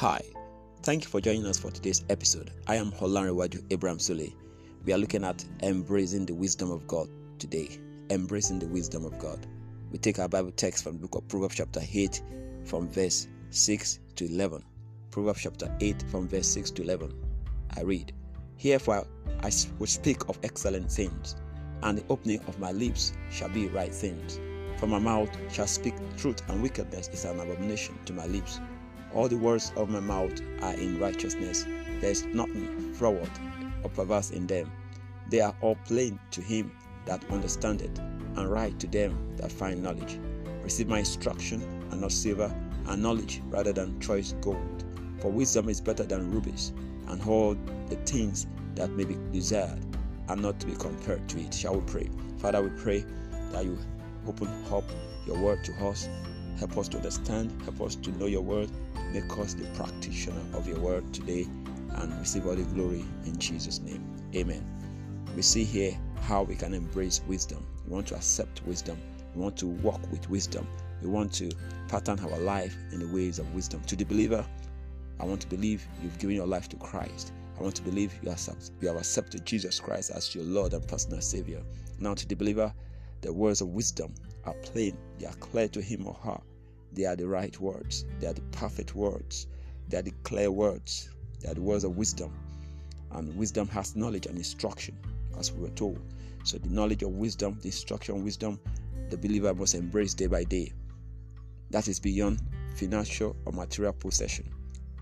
Hi, thank you for joining us for today's episode. I am Olanrewaju Abraham Sule. We are looking at embracing the wisdom of God today. Embracing the wisdom of God. We take our Bible text from the book of Proverbs, chapter 8, from verse 6 to 11. Proverbs, chapter 8, from verse 6 to 11. I read, Herefore I will speak of excellent things, and the opening of my lips shall be right things. For my mouth shall speak truth, and wickedness is an abomination to my lips. All the words of my mouth are in righteousness. There is nothing froward or perverse in them. They are all plain to him that understandeth, and right to them that find knowledge. Receive my instruction, and not silver, and knowledge rather than choice gold. For wisdom is better than rubies, and all the things that may be desired are not to be compared to it. Shall we pray? Father, we pray that you Open up your word to us. Help us to understand. Help us to know your word. Make us the practitioner of your word today and receive all the glory in Jesus' name. Amen. We see here how we can embrace wisdom. We want to accept wisdom. We want to walk with wisdom. We want to pattern our life in the ways of wisdom. To the believer, I want to believe you've given your life to Christ. I want to believe you have accepted Jesus Christ as your Lord and personal Savior. Now, to the believer, the words of wisdom are plain, they are clear to him or her. They are the right words, they are the perfect words, they are the clear words, they are the words of wisdom. And wisdom has knowledge and instruction, as we were told. So, the knowledge of wisdom, the instruction of wisdom, the believer must embrace day by day. That is beyond financial or material possession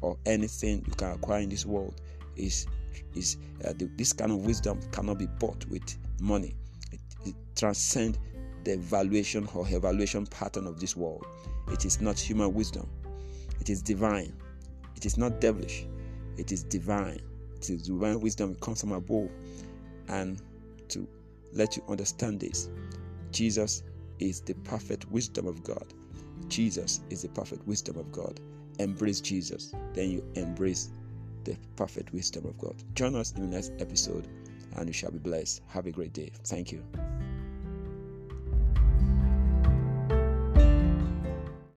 or anything you can acquire in this world. Is is uh, the, this kind of wisdom cannot be bought with money it transcends the evaluation or evaluation pattern of this world. It is not human wisdom, it is divine. It is not devilish, it is divine. It is divine wisdom, it comes from above. And to let you understand this, Jesus is the perfect wisdom of God. Jesus is the perfect wisdom of God. Embrace Jesus, then you embrace the perfect wisdom of God. Join us in the next episode and you shall be blessed. Have a great day. Thank you.